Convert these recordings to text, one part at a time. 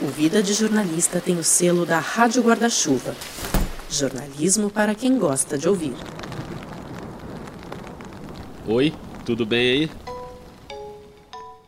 O Vida de Jornalista tem o selo da Rádio Guarda-Chuva. Jornalismo para quem gosta de ouvir. Oi, tudo bem aí?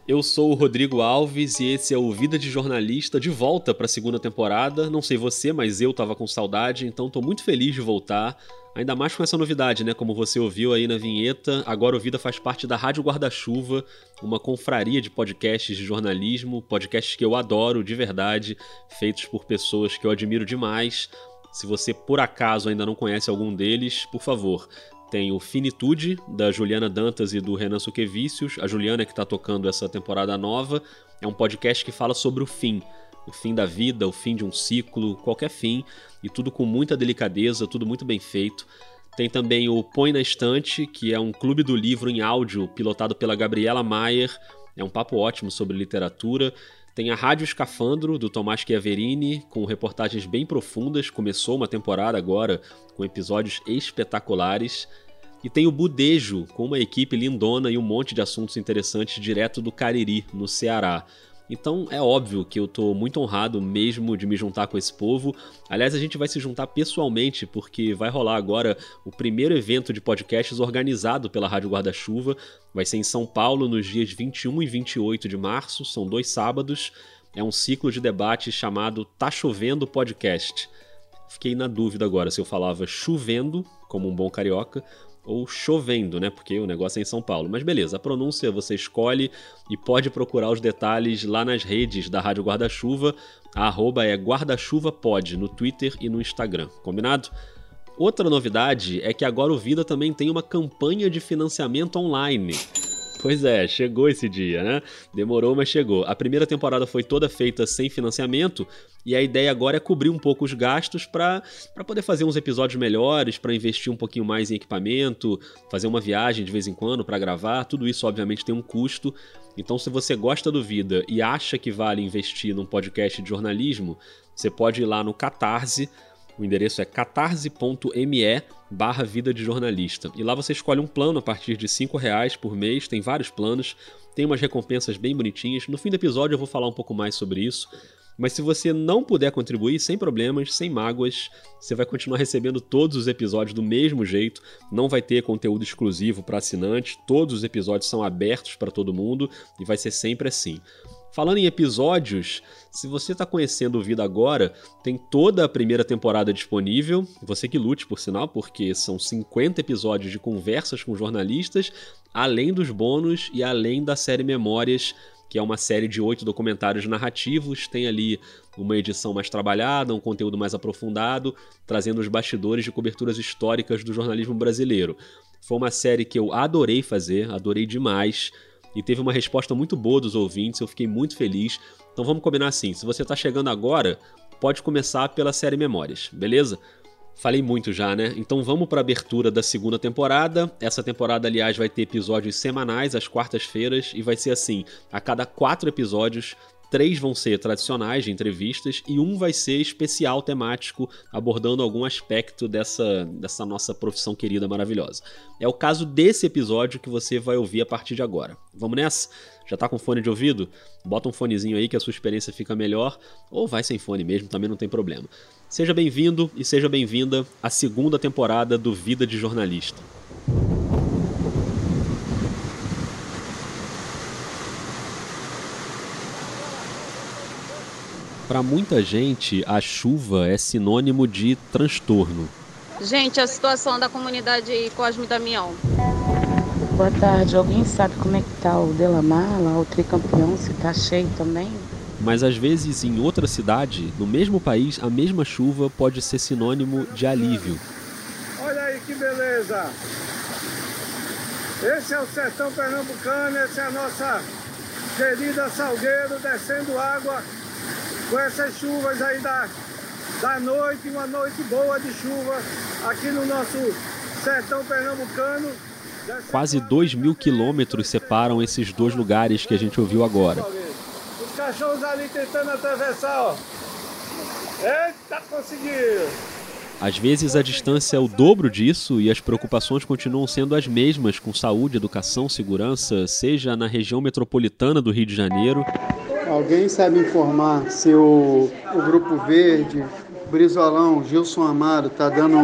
Eu sou o Rodrigo Alves e esse é o Vida de Jornalista de volta para a segunda temporada. Não sei você, mas eu tava com saudade, então estou muito feliz de voltar. Ainda mais com essa novidade, né? Como você ouviu aí na vinheta, agora Vida faz parte da Rádio Guarda-Chuva, uma confraria de podcasts de jornalismo, podcasts que eu adoro de verdade, feitos por pessoas que eu admiro demais. Se você por acaso ainda não conhece algum deles, por favor, tem o Finitude, da Juliana Dantas e do Renan Suquevicius. A Juliana que está tocando essa temporada nova. É um podcast que fala sobre o fim o fim da vida, o fim de um ciclo, qualquer fim, e tudo com muita delicadeza, tudo muito bem feito. Tem também o Põe na Estante, que é um clube do livro em áudio pilotado pela Gabriela Maier. É um papo ótimo sobre literatura. Tem a Rádio Escafandro, do Tomás Chiaverini, com reportagens bem profundas. Começou uma temporada agora com episódios espetaculares. E tem o Budejo, com uma equipe lindona e um monte de assuntos interessantes direto do Cariri, no Ceará. Então é óbvio que eu tô muito honrado mesmo de me juntar com esse povo. Aliás, a gente vai se juntar pessoalmente porque vai rolar agora o primeiro evento de podcasts organizado pela Rádio Guarda-Chuva. Vai ser em São Paulo nos dias 21 e 28 de março, são dois sábados. É um ciclo de debate chamado Tá Chovendo Podcast. Fiquei na dúvida agora se eu falava chovendo, como um bom carioca, ou chovendo, né? Porque o negócio é em São Paulo. Mas beleza, a pronúncia você escolhe e pode procurar os detalhes lá nas redes da Rádio Guarda-Chuva. A arroba é no Twitter e no Instagram. Combinado? Outra novidade é que agora o Vida também tem uma campanha de financiamento online. Pois é, chegou esse dia, né? Demorou, mas chegou. A primeira temporada foi toda feita sem financiamento e a ideia agora é cobrir um pouco os gastos para poder fazer uns episódios melhores, para investir um pouquinho mais em equipamento, fazer uma viagem de vez em quando para gravar. Tudo isso, obviamente, tem um custo. Então, se você gosta do Vida e acha que vale investir num podcast de jornalismo, você pode ir lá no Catarse o endereço é catarse.me barra vida de jornalista. E lá você escolhe um plano a partir de R$ reais por mês, tem vários planos, tem umas recompensas bem bonitinhas. No fim do episódio eu vou falar um pouco mais sobre isso. Mas se você não puder contribuir, sem problemas, sem mágoas, você vai continuar recebendo todos os episódios do mesmo jeito. Não vai ter conteúdo exclusivo para assinante, todos os episódios são abertos para todo mundo e vai ser sempre assim. Falando em episódios, se você está conhecendo o Vida agora, tem toda a primeira temporada disponível. Você que lute, por sinal, porque são 50 episódios de conversas com jornalistas, além dos bônus e além da série Memórias, que é uma série de oito documentários narrativos. Tem ali uma edição mais trabalhada, um conteúdo mais aprofundado, trazendo os bastidores de coberturas históricas do jornalismo brasileiro. Foi uma série que eu adorei fazer, adorei demais e teve uma resposta muito boa dos ouvintes, eu fiquei muito feliz. Então vamos combinar assim: se você está chegando agora, pode começar pela série Memórias, beleza? Falei muito já, né? Então vamos para a abertura da segunda temporada. Essa temporada, aliás, vai ter episódios semanais às quartas-feiras e vai ser assim: a cada quatro episódios Três vão ser tradicionais de entrevistas e um vai ser especial temático, abordando algum aspecto dessa, dessa nossa profissão querida maravilhosa. É o caso desse episódio que você vai ouvir a partir de agora. Vamos nessa? Já tá com fone de ouvido? Bota um fonezinho aí que a sua experiência fica melhor, ou vai sem fone mesmo, também não tem problema. Seja bem-vindo e seja bem-vinda à segunda temporada do Vida de Jornalista. Para muita gente, a chuva é sinônimo de transtorno. Gente, a situação da comunidade Cosme Damião. Boa tarde. Alguém sabe como é que tá o Delamar, lá, o tricampeão, se tá cheio também? Mas às vezes em outra cidade, no mesmo país, a mesma chuva pode ser sinônimo de alívio. Olha aí que beleza! Esse é o sertão pernambucano, essa é a nossa querida Salgueiro descendo água com essas chuvas aí da, da noite, uma noite boa de chuva aqui no nosso sertão pernambucano. Quase 2 mil quilômetros separam esses dois lugares que a gente ouviu agora. Os cachorros ali tentando atravessar, ó. Eita, conseguiu! Às vezes a distância é o dobro disso e as preocupações continuam sendo as mesmas com saúde, educação, segurança, seja na região metropolitana do Rio de Janeiro, Alguém sabe informar se o, o Grupo Verde, Brizolão, Gilson Amaro, está dando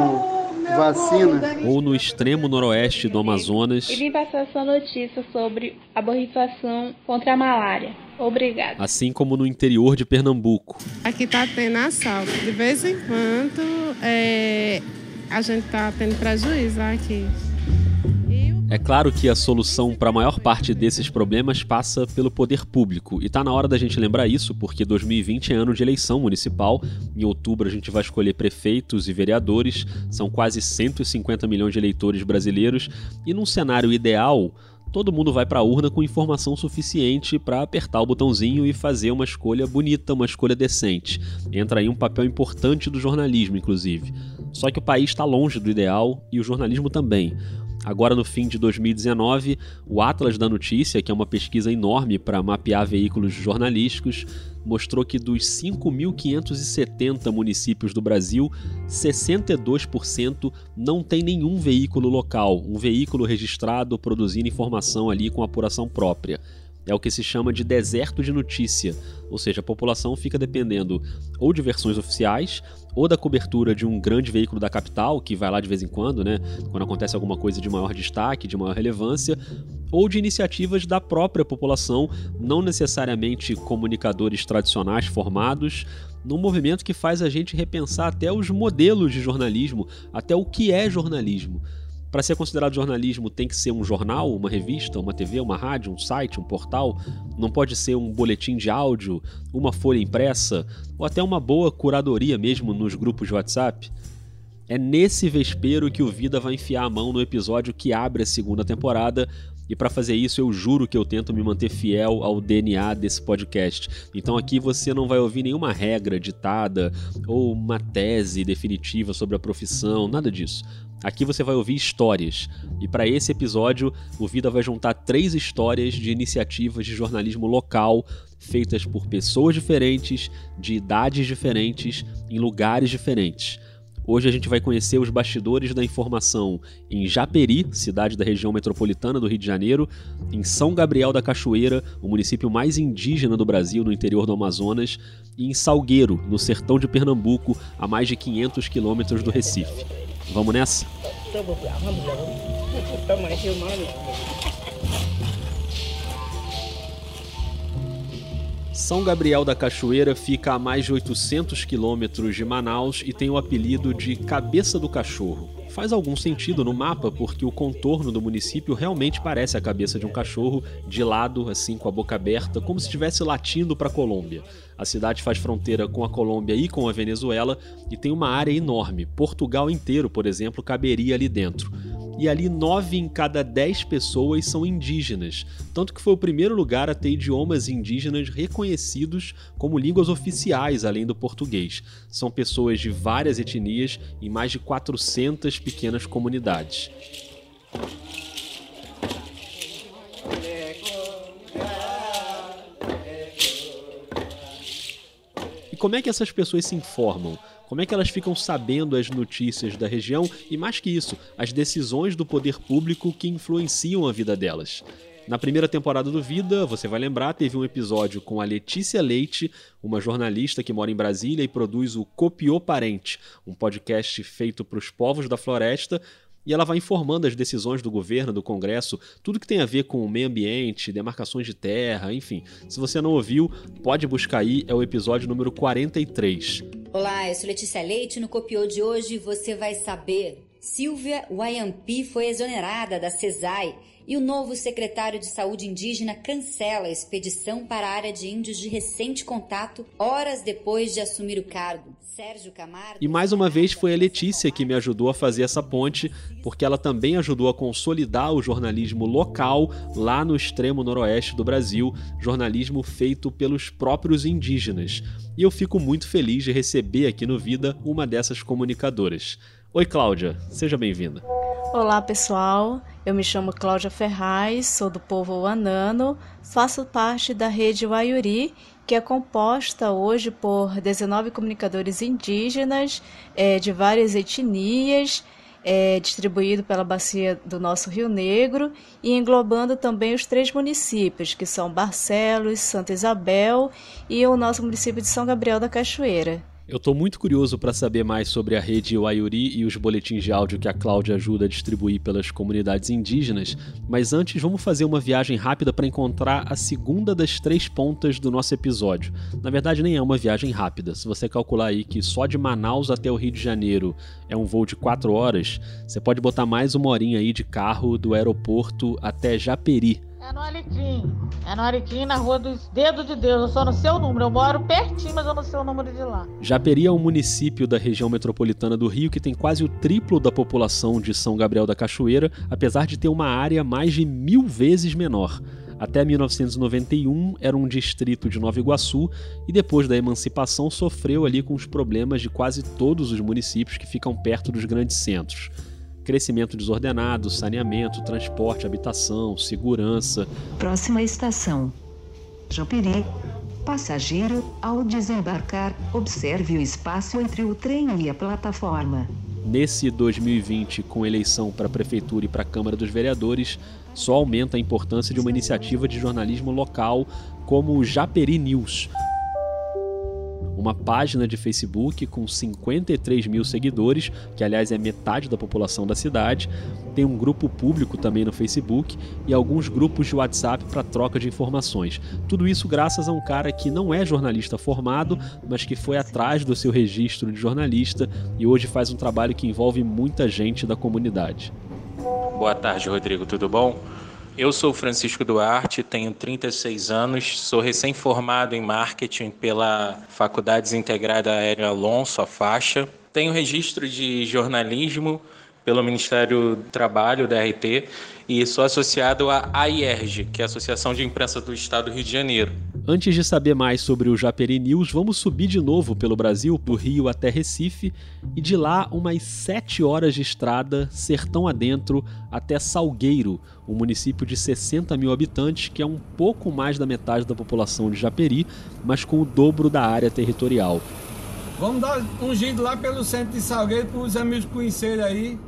vacina? Ou no extremo noroeste do Amazonas. E vim passar essa notícia sobre a borrifação contra a malária. Obrigada. Assim como no interior de Pernambuco. Aqui está tendo assalto. De vez em quando é, a gente está tendo prejuízo aqui. É claro que a solução para a maior parte desses problemas passa pelo poder público, e está na hora da gente lembrar isso, porque 2020 é ano de eleição municipal. Em outubro a gente vai escolher prefeitos e vereadores, são quase 150 milhões de eleitores brasileiros, e num cenário ideal, todo mundo vai para a urna com informação suficiente para apertar o botãozinho e fazer uma escolha bonita, uma escolha decente. Entra aí um papel importante do jornalismo, inclusive. Só que o país está longe do ideal e o jornalismo também. Agora, no fim de 2019, o Atlas da Notícia, que é uma pesquisa enorme para mapear veículos jornalísticos, mostrou que dos 5.570 municípios do Brasil, 62% não tem nenhum veículo local, um veículo registrado produzindo informação ali com apuração própria. É o que se chama de deserto de notícia, ou seja, a população fica dependendo ou de versões oficiais ou da cobertura de um grande veículo da capital, que vai lá de vez em quando, né, quando acontece alguma coisa de maior destaque, de maior relevância, ou de iniciativas da própria população, não necessariamente comunicadores tradicionais formados, num movimento que faz a gente repensar até os modelos de jornalismo, até o que é jornalismo. Para ser considerado jornalismo, tem que ser um jornal, uma revista, uma TV, uma rádio, um site, um portal. Não pode ser um boletim de áudio, uma folha impressa ou até uma boa curadoria mesmo nos grupos de WhatsApp. É nesse vespeiro que o Vida vai enfiar a mão no episódio que abre a segunda temporada, e para fazer isso, eu juro que eu tento me manter fiel ao DNA desse podcast. Então aqui você não vai ouvir nenhuma regra ditada ou uma tese definitiva sobre a profissão, nada disso. Aqui você vai ouvir histórias. E para esse episódio, o Vida vai juntar três histórias de iniciativas de jornalismo local feitas por pessoas diferentes, de idades diferentes, em lugares diferentes. Hoje a gente vai conhecer os bastidores da informação em Japeri, cidade da região metropolitana do Rio de Janeiro, em São Gabriel da Cachoeira, o município mais indígena do Brasil, no interior do Amazonas, e em Salgueiro, no sertão de Pernambuco, a mais de 500 quilômetros do Recife. Vamos nessa? São Gabriel da Cachoeira fica a mais de 800 quilômetros de Manaus e tem o apelido de Cabeça do Cachorro. Faz algum sentido no mapa porque o contorno do município realmente parece a cabeça de um cachorro de lado, assim com a boca aberta, como se estivesse latindo para a Colômbia. A cidade faz fronteira com a Colômbia e com a Venezuela e tem uma área enorme. Portugal inteiro, por exemplo, caberia ali dentro e ali nove em cada dez pessoas são indígenas, tanto que foi o primeiro lugar a ter idiomas indígenas reconhecidos como línguas oficiais além do português. São pessoas de várias etnias em mais de 400 pequenas comunidades. E como é que essas pessoas se informam? Como é que elas ficam sabendo as notícias da região e, mais que isso, as decisões do poder público que influenciam a vida delas? Na primeira temporada do Vida, você vai lembrar, teve um episódio com a Letícia Leite, uma jornalista que mora em Brasília e produz o Copiou Parente, um podcast feito para os povos da floresta, e ela vai informando as decisões do governo, do Congresso, tudo que tem a ver com o meio ambiente, demarcações de terra, enfim. Se você não ouviu, pode buscar aí, é o episódio número 43. Olá, eu sou Letícia Leite. No Copiou de hoje você vai saber. Silvia Wayampi foi exonerada da CESAI e o novo secretário de Saúde indígena cancela a expedição para a área de índios de recente contato horas depois de assumir o cargo. Sérgio Camargo. E mais uma vez foi a Letícia que me ajudou a fazer essa ponte, porque ela também ajudou a consolidar o jornalismo local lá no extremo noroeste do Brasil, jornalismo feito pelos próprios indígenas. E eu fico muito feliz de receber aqui no Vida uma dessas comunicadoras. Oi, Cláudia, seja bem-vinda. Olá, pessoal. Eu me chamo Cláudia Ferraz, sou do povo Wanano, faço parte da rede Waiuri que é composta hoje por 19 comunicadores indígenas é, de várias etnias é distribuído pela bacia do nosso Rio Negro e englobando também os três municípios, que são Barcelos, Santa Isabel e o nosso município de São Gabriel da Cachoeira. Eu estou muito curioso para saber mais sobre a rede Waiuri e os boletins de áudio que a Cláudia ajuda a distribuir pelas comunidades indígenas, mas antes vamos fazer uma viagem rápida para encontrar a segunda das três pontas do nosso episódio. Na verdade, nem é uma viagem rápida. Se você calcular aí que só de Manaus até o Rio de Janeiro é um voo de 4 horas, você pode botar mais uma horinha aí de carro do aeroporto até Japeri, é no Alecrim. É no Alecrim, na rua dos Dedos de Deus. Eu sou no seu número. Eu moro pertinho, mas eu não sei o número de lá. Japeri é um município da região metropolitana do Rio que tem quase o triplo da população de São Gabriel da Cachoeira, apesar de ter uma área mais de mil vezes menor. Até 1991 era um distrito de Nova Iguaçu e depois da emancipação sofreu ali com os problemas de quase todos os municípios que ficam perto dos grandes centros crescimento desordenado, saneamento, transporte, habitação, segurança. Próxima estação: Japeri. Passageiro, ao desembarcar, observe o espaço entre o trem e a plataforma. Nesse 2020, com eleição para a Prefeitura e para a Câmara dos Vereadores, só aumenta a importância de uma iniciativa de jornalismo local como o Japeri News, uma página de Facebook com 53 mil seguidores, que aliás é metade da população da cidade. Tem um grupo público também no Facebook e alguns grupos de WhatsApp para troca de informações. Tudo isso graças a um cara que não é jornalista formado, mas que foi atrás do seu registro de jornalista e hoje faz um trabalho que envolve muita gente da comunidade. Boa tarde, Rodrigo, tudo bom? Eu sou Francisco Duarte, tenho 36 anos, sou recém-formado em marketing pela Faculdade Integrada Aérea Alonso, a faixa. Tenho registro de jornalismo pelo Ministério do Trabalho da RT e sou associado à AIERJ, que é a Associação de Imprensa do Estado do Rio de Janeiro. Antes de saber mais sobre o Japeri News, vamos subir de novo pelo Brasil, do Rio até Recife, e de lá umas 7 horas de estrada, sertão adentro, até Salgueiro, um município de 60 mil habitantes, que é um pouco mais da metade da população de Japeri, mas com o dobro da área territorial. Vamos dar um giro lá pelo centro de Salgueiro para os amigos conhecerem aí.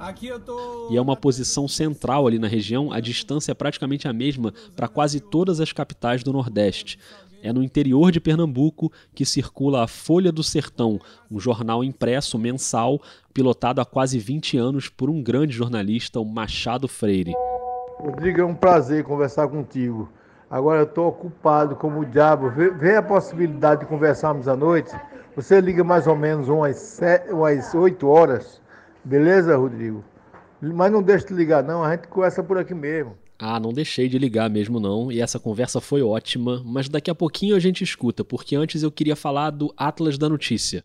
Aqui eu tô... E é uma posição central ali na região, a distância é praticamente a mesma para quase todas as capitais do Nordeste. É no interior de Pernambuco que circula a Folha do Sertão, um jornal impresso mensal, pilotado há quase 20 anos por um grande jornalista, o Machado Freire. Rodrigo, é um prazer conversar contigo. Agora eu estou ocupado como o diabo. Vê, vê, a possibilidade de conversarmos à noite. Você liga mais ou menos umas, sete, umas 8 horas Beleza, Rodrigo? Mas não deixe de ligar, não. A gente conversa por aqui mesmo. Ah, não deixei de ligar mesmo não, e essa conversa foi ótima, mas daqui a pouquinho a gente escuta, porque antes eu queria falar do Atlas da Notícia.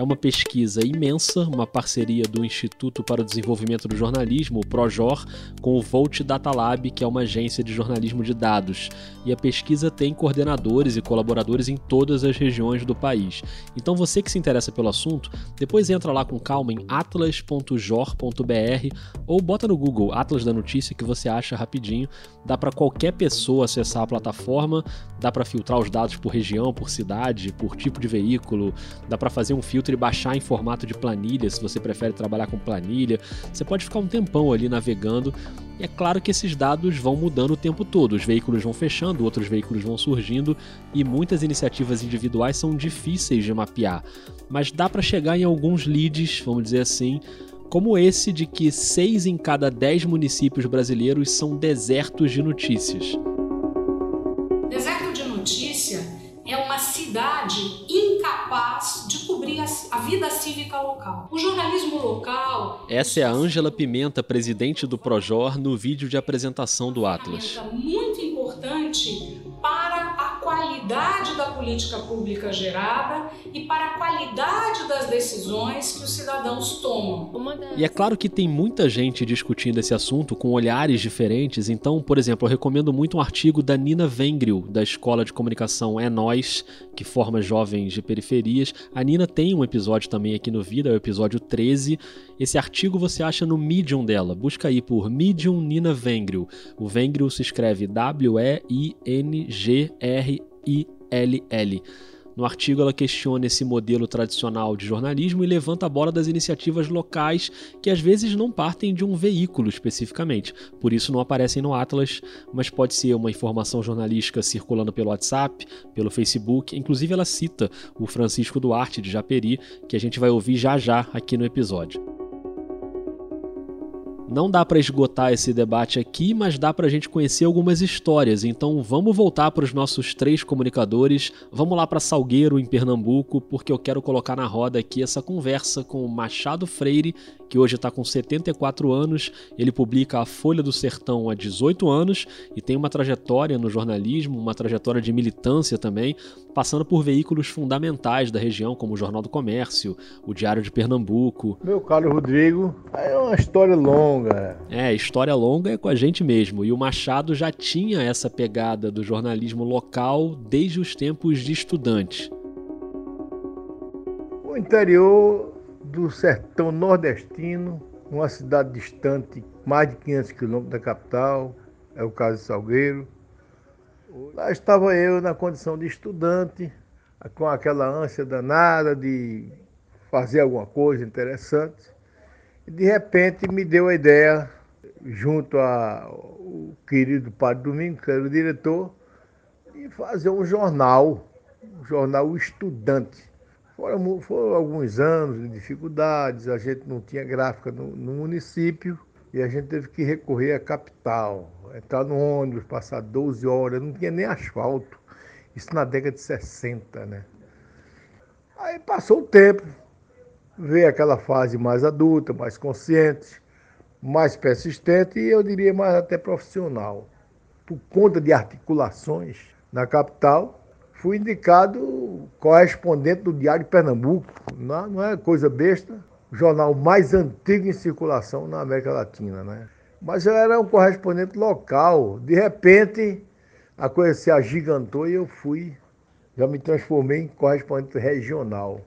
É uma pesquisa imensa, uma parceria do Instituto para o Desenvolvimento do Jornalismo, o PROJOR, com o Volt Data Lab, que é uma agência de jornalismo de dados. E a pesquisa tem coordenadores e colaboradores em todas as regiões do país. Então você que se interessa pelo assunto, depois entra lá com calma em atlas.jor.br ou bota no Google Atlas da Notícia que você acha rapidinho. Dá para qualquer pessoa acessar a plataforma, dá para filtrar os dados por região, por cidade, por tipo de veículo, dá para fazer um filtro e baixar em formato de planilha, se você prefere trabalhar com planilha. Você pode ficar um tempão ali navegando. E é claro que esses dados vão mudando o tempo todo. Os veículos vão fechando, outros veículos vão surgindo e muitas iniciativas individuais são difíceis de mapear. Mas dá para chegar em alguns leads, vamos dizer assim, como esse de que 6 em cada 10 municípios brasileiros são desertos de notícias. Deserto de notícia é uma cidade incapaz vida cívica local. O jornalismo local. Essa é a Ângela Pimenta, presidente do Projor, no vídeo de apresentação do Atlas. Muito importante qualidade da política pública gerada e para a qualidade das decisões que os cidadãos tomam. E é claro que tem muita gente discutindo esse assunto com olhares diferentes, então, por exemplo, eu recomendo muito um artigo da Nina Vengril, da Escola de Comunicação É Nós, que forma jovens de periferias. A Nina tem um episódio também aqui no Vida, é o episódio 13. Esse artigo você acha no Medium dela. Busca aí por Medium Nina Vengril. O Vengril se escreve W-E-I-N-G-R-I-L-L. No artigo, ela questiona esse modelo tradicional de jornalismo e levanta a bola das iniciativas locais que às vezes não partem de um veículo especificamente, por isso não aparecem no Atlas, mas pode ser uma informação jornalística circulando pelo WhatsApp, pelo Facebook. Inclusive, ela cita o Francisco Duarte de Japeri, que a gente vai ouvir já já aqui no episódio. Não dá para esgotar esse debate aqui, mas dá para a gente conhecer algumas histórias. Então vamos voltar para os nossos três comunicadores. Vamos lá para Salgueiro, em Pernambuco, porque eu quero colocar na roda aqui essa conversa com o Machado Freire, que hoje está com 74 anos. Ele publica a Folha do Sertão há 18 anos e tem uma trajetória no jornalismo, uma trajetória de militância também, passando por veículos fundamentais da região, como o Jornal do Comércio, o Diário de Pernambuco. Meu caro Rodrigo, é uma história longa. É, história longa é com a gente mesmo. E o Machado já tinha essa pegada do jornalismo local desde os tempos de estudante. O interior do sertão nordestino, uma cidade distante, mais de 500 quilômetros da capital, é o caso de Salgueiro. Lá estava eu na condição de estudante, com aquela ânsia danada de fazer alguma coisa interessante. De repente me deu a ideia, junto ao querido Padre Domingo, que era o diretor, de fazer um jornal, um jornal estudante foram, foram alguns anos de dificuldades, a gente não tinha gráfica no, no município e a gente teve que recorrer à capital, entrar no ônibus, passar 12 horas, não tinha nem asfalto. Isso na década de 60, né? Aí passou o tempo, veio aquela fase mais adulta, mais consciente, mais persistente e eu diria mais até profissional. Por conta de articulações na capital, fui indicado correspondente do Diário de Pernambuco. Não, não é coisa besta, o jornal mais antigo em circulação na América Latina, né? Mas eu era um correspondente local. De repente, a coisa se agigantou e eu fui, já me transformei em correspondente regional,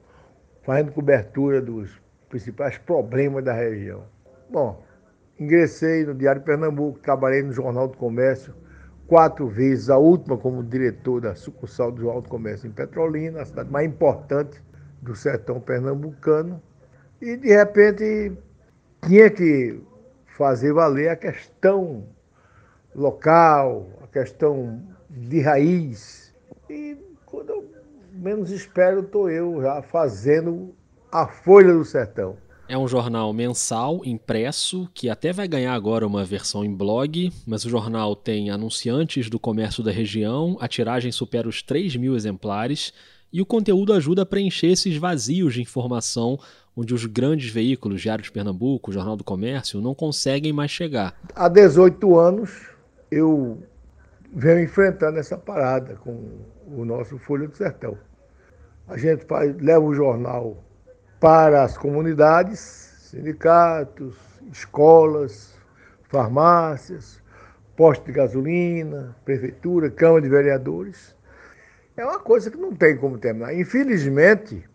fazendo cobertura dos principais problemas da região. Bom, ingressei no Diário Pernambuco, trabalhei no Jornal do Comércio, quatro vezes, a última como diretor da sucursal do Alto Comércio em Petrolina, a cidade mais importante do sertão pernambucano. E, de repente, tinha que fazer valer a questão local, a questão de raiz. E menos espero, estou eu já fazendo a Folha do Sertão. É um jornal mensal, impresso, que até vai ganhar agora uma versão em blog, mas o jornal tem anunciantes do comércio da região, a tiragem supera os 3 mil exemplares e o conteúdo ajuda a preencher esses vazios de informação onde os grandes veículos, Diário de Pernambuco, Jornal do Comércio, não conseguem mais chegar. Há 18 anos eu venho enfrentando essa parada com o nosso Folha do Sertão. A gente faz, leva o jornal para as comunidades, sindicatos, escolas, farmácias, posto de gasolina, prefeitura, Câmara de Vereadores. É uma coisa que não tem como terminar. Infelizmente,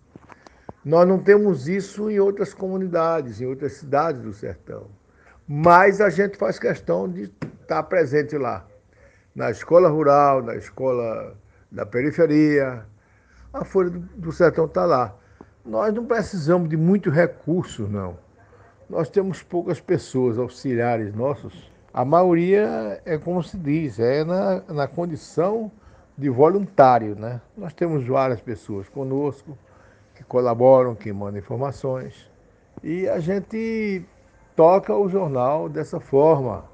nós não temos isso em outras comunidades, em outras cidades do sertão. Mas a gente faz questão de estar presente lá. Na escola rural, na escola da periferia. A Folha do Sertão está lá. Nós não precisamos de muito recurso, não. Nós temos poucas pessoas auxiliares nossos. A maioria é como se diz, é na, na condição de voluntário, né? Nós temos várias pessoas conosco que colaboram, que mandam informações. E a gente toca o jornal dessa forma.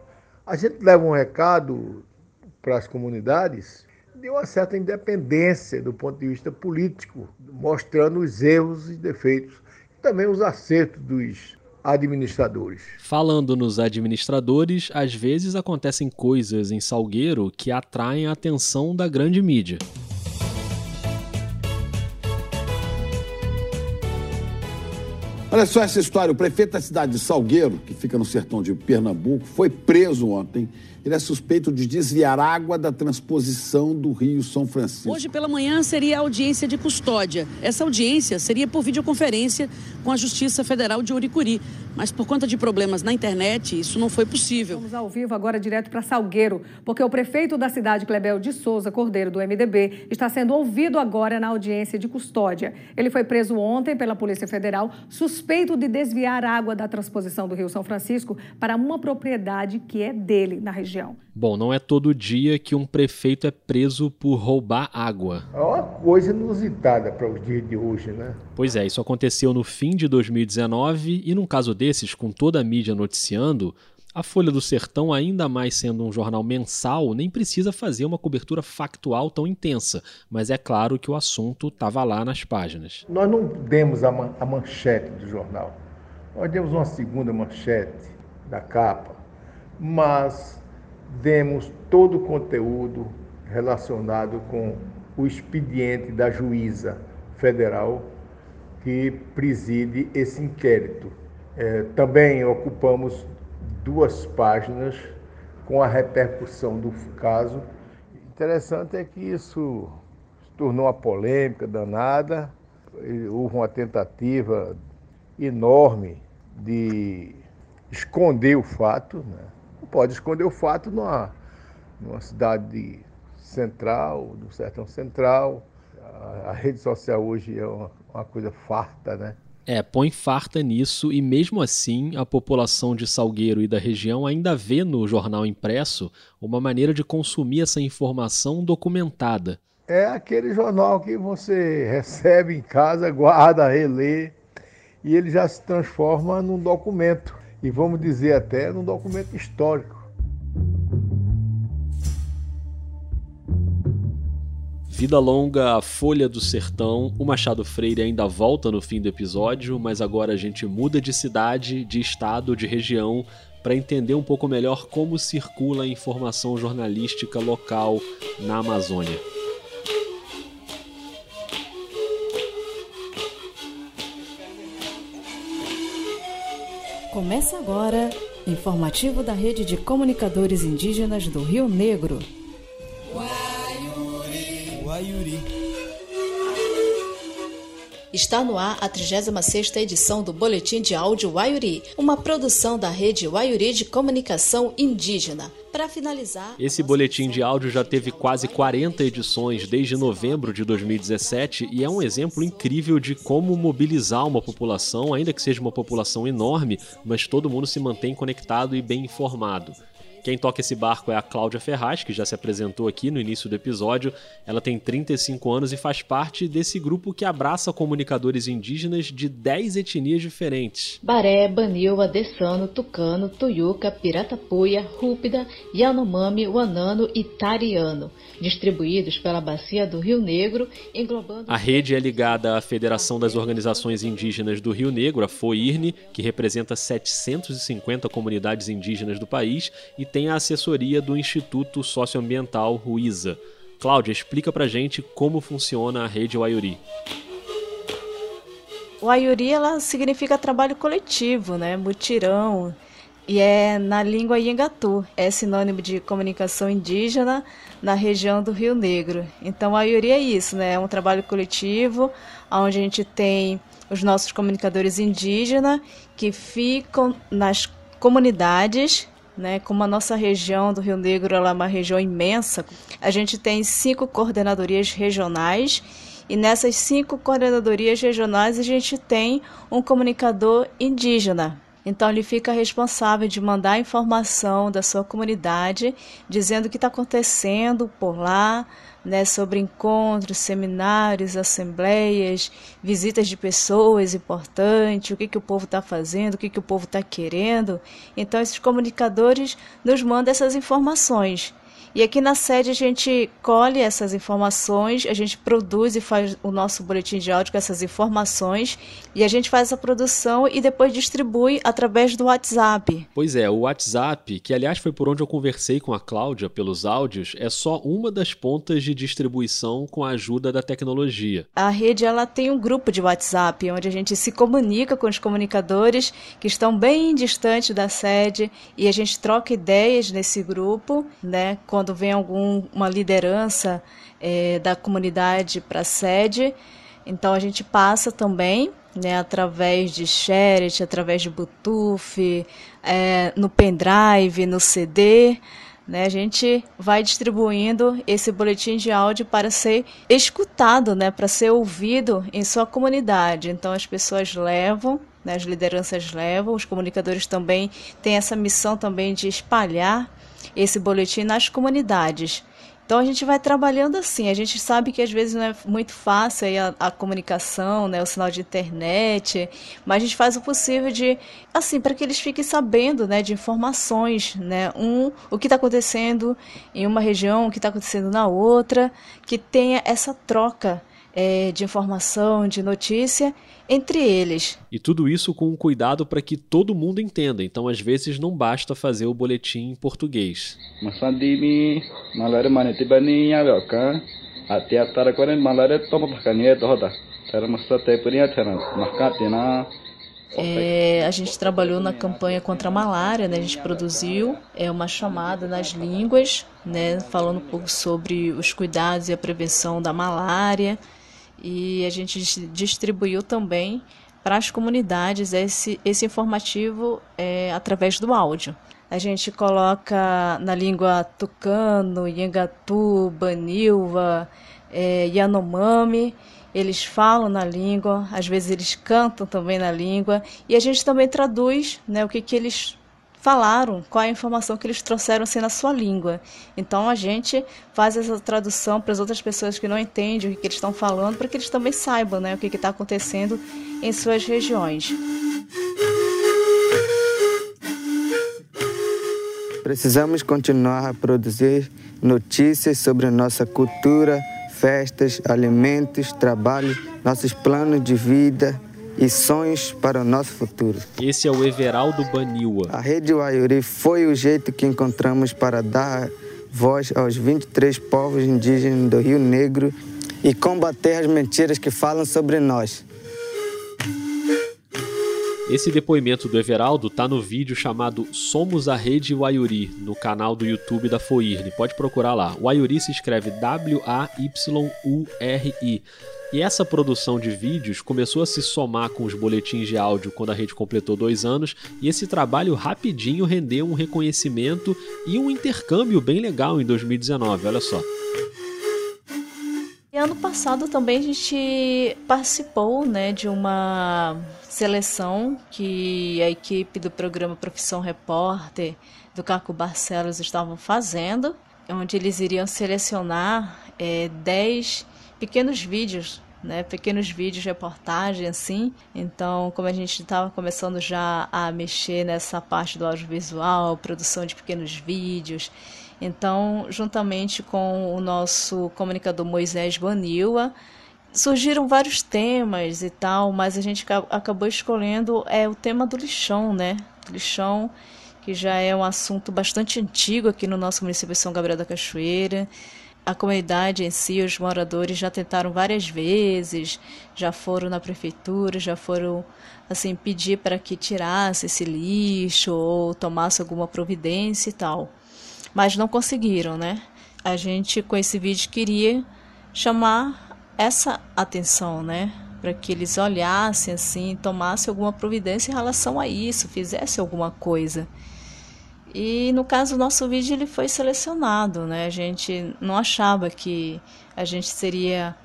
A gente leva um recado para as comunidades de uma certa independência do ponto de vista político, mostrando os erros e defeitos e também os acertos dos administradores. Falando nos administradores, às vezes acontecem coisas em Salgueiro que atraem a atenção da grande mídia. Olha só essa história. O prefeito da cidade de Salgueiro, que fica no sertão de Pernambuco, foi preso ontem ele é suspeito de desviar água da transposição do Rio São Francisco. Hoje pela manhã seria a audiência de custódia. Essa audiência seria por videoconferência com a Justiça Federal de Uricuri. Mas por conta de problemas na internet, isso não foi possível. Vamos ao vivo agora direto para Salgueiro, porque o prefeito da cidade, Clebel de Souza Cordeiro, do MDB, está sendo ouvido agora na audiência de custódia. Ele foi preso ontem pela Polícia Federal, suspeito de desviar água da transposição do Rio São Francisco para uma propriedade que é dele na região. Bom, não é todo dia que um prefeito é preso por roubar água. É uma coisa inusitada para os dias de hoje, né? Pois é, isso aconteceu no fim de 2019 e num caso desses, com toda a mídia noticiando, a Folha do Sertão, ainda mais sendo um jornal mensal, nem precisa fazer uma cobertura factual tão intensa, mas é claro que o assunto estava lá nas páginas. Nós não demos a, man a manchete do jornal, nós demos uma segunda manchete da capa, mas demos todo o conteúdo relacionado com o expediente da juíza federal que preside esse inquérito. É, também ocupamos duas páginas com a repercussão do caso. Interessante é que isso se tornou uma polêmica danada, houve uma tentativa enorme de esconder o fato, né? Não pode esconder o fato numa, numa cidade central, do sertão central. A, a rede social hoje é uma, uma coisa farta, né? É, põe farta nisso e mesmo assim a população de Salgueiro e da região ainda vê no jornal impresso uma maneira de consumir essa informação documentada. É aquele jornal que você recebe em casa, guarda, relê e ele já se transforma num documento e vamos dizer até num documento histórico. Vida longa, Folha do Sertão. O Machado Freire ainda volta no fim do episódio, mas agora a gente muda de cidade, de estado, de região, para entender um pouco melhor como circula a informação jornalística local na Amazônia. Começa agora, informativo da Rede de Comunicadores Indígenas do Rio Negro. Guaiuri. Está no ar a 36ª edição do Boletim de Áudio Waiuri, uma produção da rede Waiuri de Comunicação Indígena. Para finalizar, esse boletim de áudio já teve quase 40 edições desde novembro de 2017 e é um exemplo incrível de como mobilizar uma população, ainda que seja uma população enorme, mas todo mundo se mantém conectado e bem informado. Quem toca esse barco é a Cláudia Ferraz, que já se apresentou aqui no início do episódio. Ela tem 35 anos e faz parte desse grupo que abraça comunicadores indígenas de 10 etnias diferentes. Baré, Banil, Adessano, Tucano, Tuyuca, Piratapuia, Rúpida, Yanomami, Wanano e Tariano, distribuídos pela bacia do Rio Negro, englobando... A rede é ligada à Federação das Organizações Indígenas do Rio Negro, a FOIRNE, que representa 750 comunidades indígenas do país e tem a assessoria do Instituto Socioambiental Ruiza. Cláudia, explica pra gente como funciona a rede Waiuri. O Ayuri ela significa trabalho coletivo, né? Mutirão. E é na língua Yengatu, é sinônimo de comunicação indígena na região do Rio Negro. Então o Ayuri é isso, né? É um trabalho coletivo onde a gente tem os nossos comunicadores indígenas que ficam nas comunidades né? Como a nossa região do Rio Negro é uma região imensa, a gente tem cinco coordenadorias regionais e nessas cinco coordenadorias regionais a gente tem um comunicador indígena. Então ele fica responsável de mandar informação da sua comunidade, dizendo o que está acontecendo por lá, né, sobre encontros, seminários, assembleias, visitas de pessoas importantes, o que, que o povo está fazendo, o que, que o povo está querendo. Então, esses comunicadores nos mandam essas informações E aqui na sede a gente colhe essas informações, a gente produz e faz o nosso boletim de áudio com essas informações e a gente faz a produção e depois distribui através do WhatsApp. Pois é, o WhatsApp, que aliás foi por onde eu conversei com a Cláudia pelos áudios, é só uma das pontas de distribuição com a ajuda da tecnologia. A rede ela tem um grupo de WhatsApp onde a gente se comunica com os comunicadores que estão bem distantes da sede e a gente troca ideias nesse grupo, né? Quando vem alguma liderança é, da comunidade para a sede, então a gente passa também né, através de Share, através de Bluetooth, é, no pendrive, no CD. Né, a gente vai distribuindo esse boletim de áudio para ser escutado, né, para ser ouvido em sua comunidade. Então as pessoas levam, né, as lideranças levam, os comunicadores também têm essa missão também de espalhar esse boletim nas comunidades. Então a gente vai trabalhando assim. A gente sabe que às vezes não é muito fácil a, a, comunicação, né, o sinal de internet, mas a gente faz o possível de, assim, para que eles fiquem sabendo, né, de informações, né, um o que está acontecendo em uma região, o que está acontecendo na outra, que tenha essa troca é, de informação, de notícia entre eles. E tudo isso com um cuidado para que todo mundo entenda. Então, às vezes, não basta fazer o boletim em português. É, a gente trabalhou na campanha contra a malária, né? a gente produziu é, uma chamada nas línguas, né? falando um pouco sobre os cuidados e a prevenção da malária e a gente distribuiu também para as comunidades esse, esse informativo é, através do áudio. A gente coloca na língua tucano, yangatu, banilva, é, yanomami, eles falam na língua, às vezes eles cantam também na língua, e a gente também traduz né, o que, que eles falaram, qual é a informação que eles trouxeram assim na sua língua. Então a gente faz essa tradução para as outras pessoas que não entendem o que, eles estão falando, para que eles também saibam né, o que está acontecendo em suas regiões. Precisamos continuar a produzir notícias sobre a nossa cultura, festas, alimentos, trabalho, nossos planos de vida, e sonhos para o nosso futuro. Esse é o Everaldo Baniwa. A Rede Waiuri foi o jeito que encontramos para dar voz aos 23 povos indígenas do Rio Negro e combater as mentiras que falam sobre nós. Esse depoimento do Everaldo tá no vídeo chamado Somos a Rede Waiuri, no canal do YouTube da Foirne. Pode procurar lá. Waiuri se escreve W-A-Y-U-R-I. E essa produção de vídeos começou a se somar com os boletins de áudio quando a rede completou dois anos, e esse trabalho rapidinho rendeu um reconhecimento e um intercâmbio bem legal em 2019, olha só. E ano passado também a gente participou né, de uma seleção que a equipe do programa Profissão Repórter do Caco Barcelos estavam fazendo, onde eles iriam selecionar é, 10 pequenos vídeos né, pequenos vídeos, reportagem, assim. Então, como a gente estava começando já a mexer nessa parte do audiovisual, produção de pequenos vídeos, então, juntamente com o nosso comunicador Moisés Banilwa, surgiram vários temas e tal, mas a gente acabou escolhendo é o tema do lixão, né? Lixão que já é um assunto bastante antigo aqui no nosso município de São Gabriel da Cachoeira a comunidade em si, os moradores já tentaram várias vezes, já foram na prefeitura, já foram assim pedir para que tirasse esse lixo ou tomasse alguma providência e tal. Mas não conseguiram, né? A gente com esse vídeo queria chamar essa atenção, né? Para que eles olhassem assim, tomassem alguma providência em relação a isso, fizessem alguma coisa. E no caso, o nosso vídeo ele foi selecionado, né? A gente não achava que a gente seria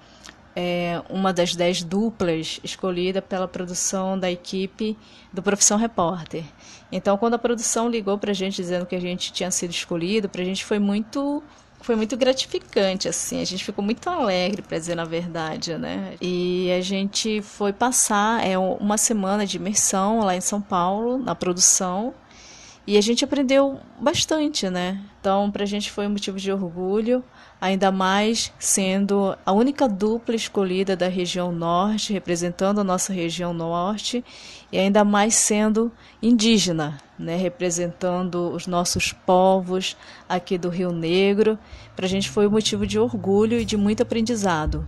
é, uma das dez duplas escolhida pela produção da equipe do Profissão Repórter. Então, quando a produção ligou para a gente dizendo que a gente tinha sido escolhido, para a gente foi muito foi muito gratificante assim. A gente ficou muito alegre para dizer na verdade né? E a gente foi passar é uma semana de imersão lá em São Paulo na produção. E a gente aprendeu bastante, né? Então, para a gente foi um motivo de orgulho, ainda mais sendo a única dupla escolhida da região norte, representando a nossa região norte, e ainda mais sendo indígena, né? representando os nossos povos aqui do Rio Negro. Para a gente foi um motivo de orgulho e de muito aprendizado.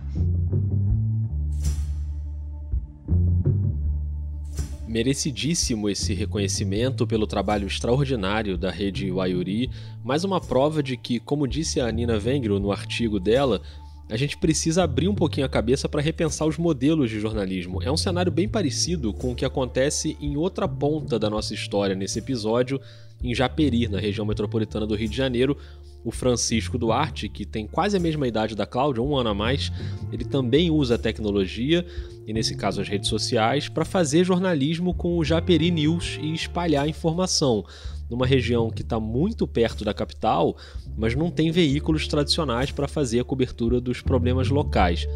Merecidíssimo esse reconhecimento pelo trabalho extraordinário da rede Wayuri, mais uma prova de que, como disse a Nina Wengro no artigo dela, a gente precisa abrir um pouquinho a cabeça para repensar os modelos de jornalismo. É um cenário bem parecido com o que acontece em outra ponta da nossa história nesse episódio, em Japeri, na região metropolitana do Rio de Janeiro, o Francisco Duarte, que tem quase a mesma idade da Cláudia, um ano a mais, ele também usa a tecnologia, e nesse caso as redes sociais, para fazer jornalismo com o Japeri News e espalhar informação. Numa região que está muito perto da capital, mas não tem veículos tradicionais para fazer a cobertura dos problemas locais.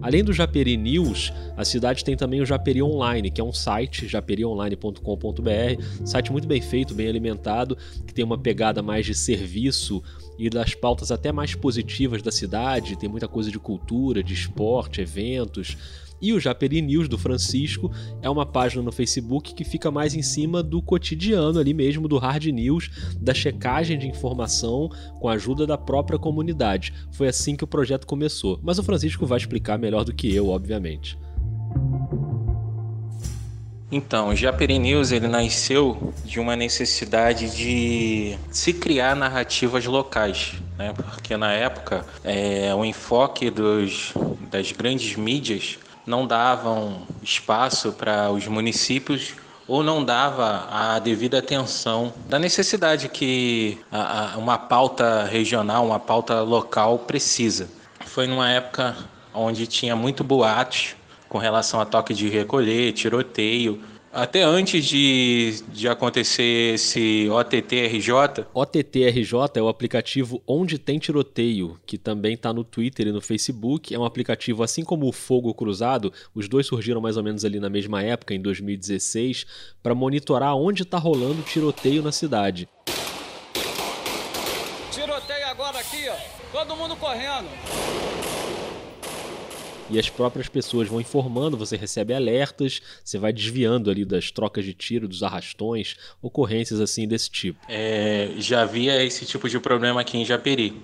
Além do Japeri News, a cidade tem também o Japeri Online, que é um site, japerionline.com.br, site muito bem feito, bem alimentado, que tem uma pegada mais de serviço e das pautas até mais positivas da cidade, tem muita coisa de cultura, de esporte, eventos. E o Japeri News do Francisco é uma página no Facebook que fica mais em cima do cotidiano ali mesmo, do hard news, da checagem de informação com a ajuda da própria comunidade. Foi assim que o projeto começou. Mas o Francisco vai explicar melhor do que eu, obviamente. Então, o Japeri News ele nasceu de uma necessidade de se criar narrativas locais, né? porque na época é, o enfoque dos, das grandes mídias não davam espaço para os municípios ou não dava a devida atenção da necessidade que uma pauta regional, uma pauta local precisa. Foi numa época onde tinha muito boatos com relação a toque de recolher, tiroteio, até antes de, de acontecer esse OTTRJ. OTTRJ é o aplicativo Onde Tem Tiroteio, que também está no Twitter e no Facebook. É um aplicativo assim como o Fogo Cruzado, os dois surgiram mais ou menos ali na mesma época, em 2016, para monitorar onde está rolando tiroteio na cidade. Tiroteio agora aqui, ó. Todo mundo correndo e as próprias pessoas vão informando, você recebe alertas, você vai desviando ali das trocas de tiro, dos arrastões, ocorrências assim desse tipo. É, já havia esse tipo de problema aqui em Japeri.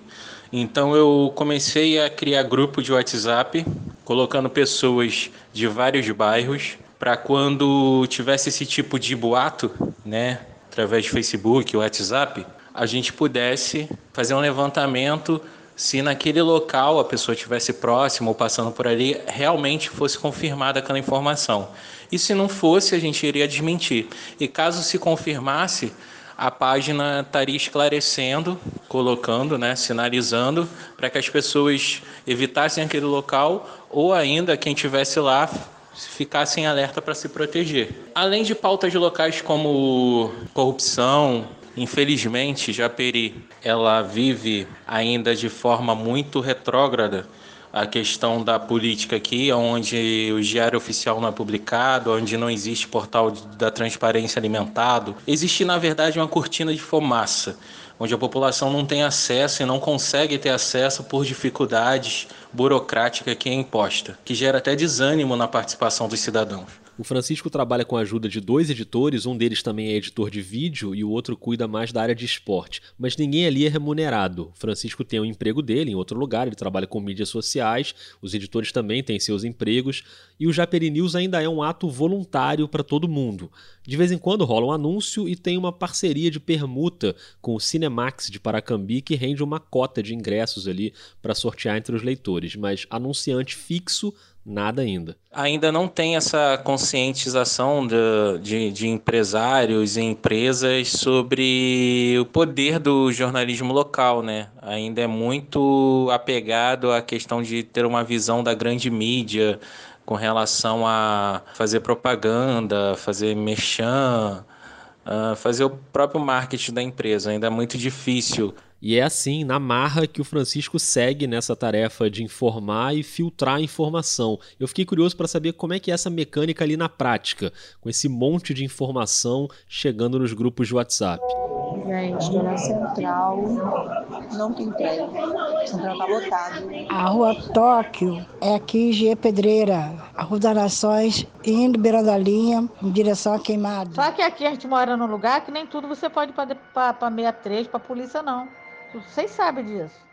Então eu comecei a criar grupo de WhatsApp, colocando pessoas de vários bairros, para quando tivesse esse tipo de boato, né, através de Facebook, WhatsApp, a gente pudesse fazer um levantamento se naquele local a pessoa estivesse próxima ou passando por ali, realmente fosse confirmada aquela informação. E se não fosse, a gente iria desmentir. E caso se confirmasse, a página estaria esclarecendo, colocando, né, sinalizando, para que as pessoas evitassem aquele local ou ainda quem estivesse lá ficassem alerta para se proteger. Além de pautas locais como corrupção, Infelizmente, Japeri, ela vive ainda de forma muito retrógrada a questão da política aqui, onde o diário oficial não é publicado, onde não existe portal da transparência alimentado. Existe, na verdade, uma cortina de fumaça, onde a população não tem acesso e não consegue ter acesso por dificuldades burocráticas que é imposta, que gera até desânimo na participação dos cidadãos. O Francisco trabalha com a ajuda de dois editores, um deles também é editor de vídeo e o outro cuida mais da área de esporte. Mas ninguém ali é remunerado. O Francisco tem o um emprego dele em outro lugar, ele trabalha com mídias sociais, os editores também têm seus empregos, e o Japeri News ainda é um ato voluntário para todo mundo. De vez em quando rola um anúncio e tem uma parceria de permuta com o Cinemax de Paracambi que rende uma cota de ingressos ali para sortear entre os leitores, mas anunciante fixo Nada ainda. Ainda não tem essa conscientização de, de, de, empresários e empresas sobre o poder do jornalismo local, né? Ainda é muito apegado à questão de ter uma visão da grande mídia com relação a fazer propaganda, fazer merchan, uh, fazer o próprio marketing da empresa. Ainda é muito difícil E é assim, na marra, que o Francisco segue nessa tarefa de informar e filtrar a informação. Eu fiquei curioso para saber como é que é essa mecânica ali na prática, com esse monte de informação chegando nos grupos de WhatsApp. Gente, estou na Central, não tem trem. Central tá lotado. A rua Tóquio é aqui G Pedreira, a Rua das Nações, indo beirando da linha, em direção a Queimado. Só que aqui a gente mora num lugar que nem tudo você pode ir para 63, para a polícia, não. Vocês sabem disso.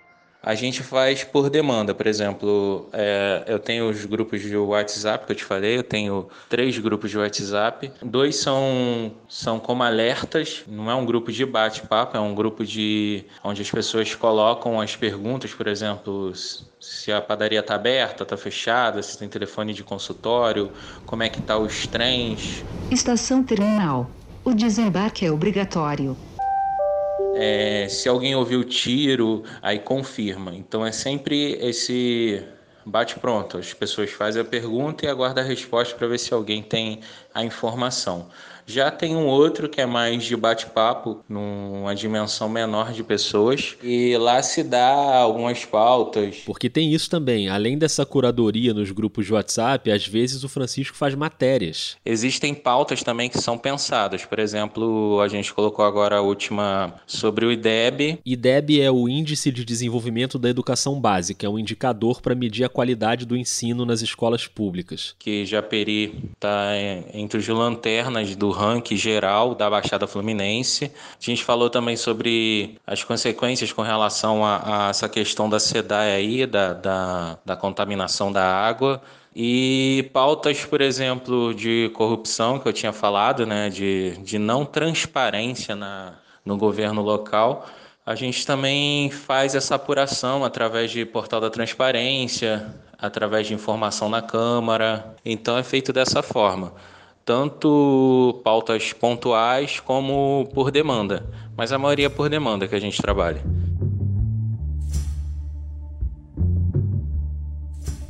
A gente faz por demanda, por exemplo, é, eu tenho os grupos de WhatsApp que eu te falei, eu tenho três grupos de WhatsApp. Dois são, são como alertas, não é um grupo de bate-papo, é um grupo de onde as pessoas colocam as perguntas, por exemplo, se a padaria está aberta, está fechada, se tem telefone de consultório, como é que tá os trens. Estação terminal. O desembarque é obrigatório. É, se alguém ouviu tiro, aí confirma. Então é sempre esse bate pronto. As pessoas fazem a pergunta e aguardam a resposta para ver se alguém tem a informação. Já tem um outro que é mais de bate-papo, numa dimensão menor de pessoas, e lá se dá algumas pautas. Porque tem isso também, além dessa curadoria nos grupos de WhatsApp, às vezes o Francisco faz matérias. Existem pautas também que são pensadas. Por exemplo, a gente colocou agora a última sobre o IDEB. IDEB é o Índice de Desenvolvimento da Educação Básica, é um indicador para medir a qualidade do ensino nas escolas públicas. Que Japeri está entre os lanternas do ranking geral da Baixada Fluminense. A gente falou também sobre as consequências com relação a, a essa questão da SEDAI aí, da, da, da contaminação da água. E pautas, por exemplo, de corrupção, que eu tinha falado, né, de, de não transparência na, no governo local. A gente também faz essa apuração através de portal da transparência, através de informação na Câmara. Então é feito dessa forma tanto pautas pontuais como por demanda, mas a maioria é por demanda que a gente trabalha.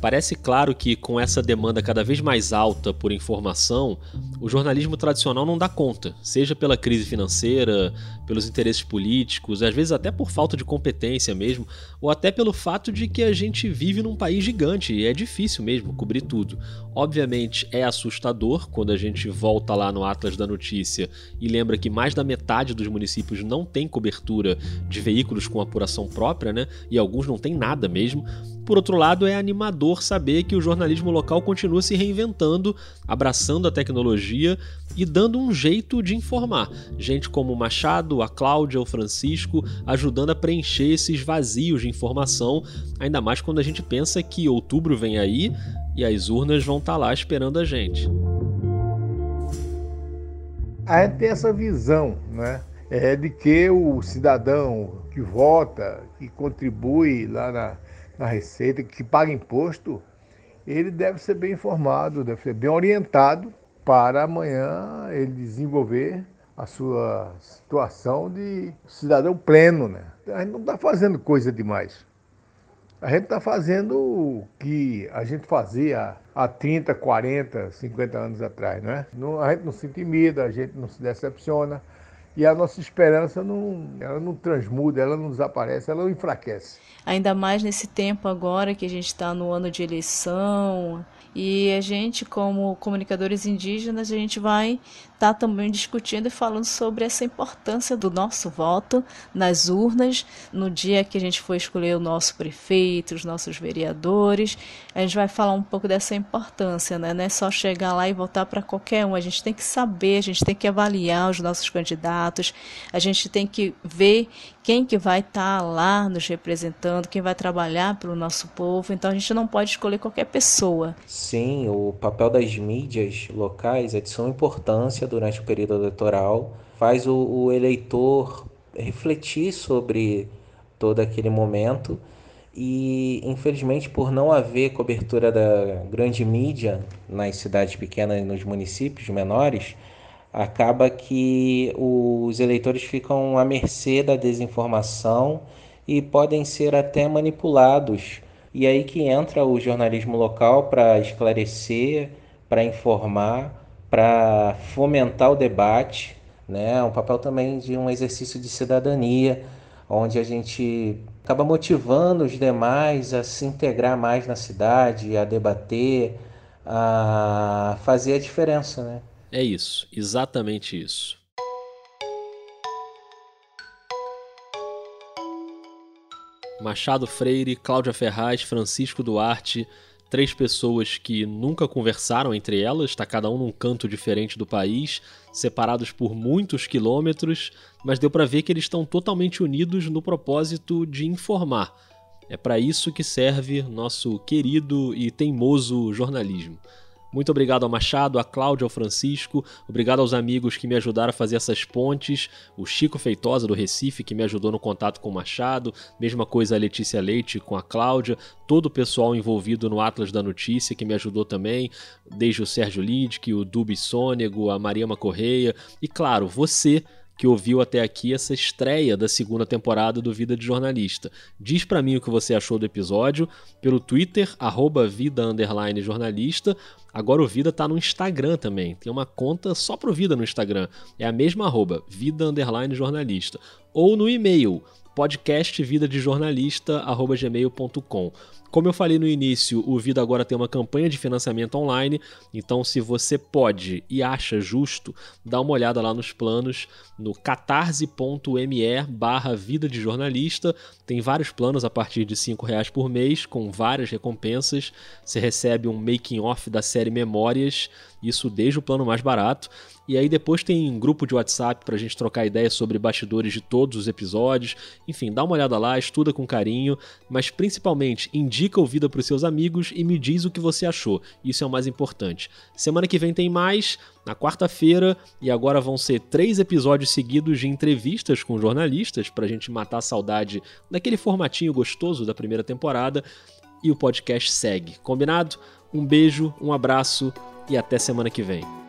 Parece claro que, com essa demanda cada vez mais alta por informação, o jornalismo tradicional não dá conta, seja pela crise financeira, pelos interesses políticos, às vezes até por falta de competência mesmo, ou até pelo fato de que a gente vive num país gigante e é difícil mesmo cobrir tudo. Obviamente é assustador quando a gente volta lá no Atlas da Notícia e lembra que mais da metade dos municípios não tem cobertura de veículos com apuração própria, né? E alguns não tem nada mesmo. Por outro lado, é animador saber que o jornalismo local continua se reinventando, abraçando a tecnologia e dando um jeito de informar. Gente como o Machado, a Cláudia, o Francisco, ajudando a preencher esses vazios de informação, ainda mais quando a gente pensa que outubro vem aí e as urnas vão estar tá lá esperando a gente. A gente tem essa visão, né? É de que o cidadão que vota, que contribui lá na, na Receita, que paga imposto, ele deve ser bem informado, deve ser bem orientado para amanhã ele desenvolver a sua situação de cidadão pleno. Né? A gente não está fazendo coisa demais. A gente está fazendo o que a gente fazia há 30, 40, 50 anos atrás. Né? A gente não se intimida, a gente não se decepciona, e a nossa esperança não, ela não transmuda, ela não desaparece, ela não enfraquece. Ainda mais nesse tempo agora que a gente está no ano de eleição, e a gente, como comunicadores indígenas, a gente vai estar tá também discutindo e falando sobre essa importância do nosso voto nas urnas, no dia que a gente for escolher o nosso prefeito, os nossos vereadores. A gente vai falar um pouco dessa importância, né? Não é só chegar lá e votar para qualquer um. A gente tem que saber, a gente tem que avaliar os nossos candidatos, a gente tem que ver quem que vai estar tá lá nos representando, quem vai trabalhar pelo nosso povo. Então a gente não pode escolher qualquer pessoa. Sim, o papel das mídias locais é de suma importância durante o período eleitoral. Faz o, o eleitor refletir sobre todo aquele momento e infelizmente por não haver cobertura da grande mídia nas cidades pequenas e nos municípios menores, acaba que os eleitores ficam à mercê da desinformação e podem ser até manipulados. E aí que entra o jornalismo local para esclarecer, para informar, para fomentar o debate, né? Um papel também de um exercício de cidadania, onde a gente acaba motivando os demais a se integrar mais na cidade, a debater, a fazer a diferença, né? É isso, exatamente isso. Machado Freire, Cláudia Ferraz, Francisco Duarte, três pessoas que nunca conversaram entre elas, está cada um num canto diferente do país, separados por muitos quilômetros, mas deu para ver que eles estão totalmente unidos no propósito de informar. É para isso que serve nosso querido e teimoso jornalismo. Muito obrigado ao Machado, a Cláudia, ao Francisco, obrigado aos amigos que me ajudaram a fazer essas pontes, o Chico Feitosa do Recife, que me ajudou no contato com o Machado, mesma coisa a Letícia Leite com a Cláudia, todo o pessoal envolvido no Atlas da Notícia, que me ajudou também, desde o Sérgio Lidke, o Dubi Sônego, a Mariama Correia, e claro, você que ouviu até aqui essa estreia da segunda temporada do Vida de Jornalista. Diz para mim o que você achou do episódio pelo Twitter, arroba vida jornalista. Agora o Vida tá no Instagram também. Tem uma conta só pro Vida no Instagram. É a mesma arroba, vida jornalista. Ou no e-mail, podcastvidadejornalista.gmail.com. Como eu falei no início, o Vida agora tem uma campanha de financiamento online, então se você pode e acha justo, dá uma olhada lá nos planos no catarse.me barra Vida de Jornalista. Tem vários planos a partir de R$ reais por mês, com várias recompensas. Você recebe um making off da série Memórias, isso desde o plano mais barato. E aí depois tem um grupo de WhatsApp para a gente trocar ideias sobre bastidores de todos os episódios. Enfim, dá uma olhada lá, estuda com carinho, mas principalmente indica o Vida para os seus amigos e me diz o que você achou. Isso é o mais importante. Semana que vem tem mais, na quarta-feira, e agora vão ser três episódios seguidos de entrevistas com jornalistas para a gente matar a saudade daquele formatinho gostoso da primeira temporada. E o podcast segue. Combinado? Um beijo, um abraço e até semana que vem.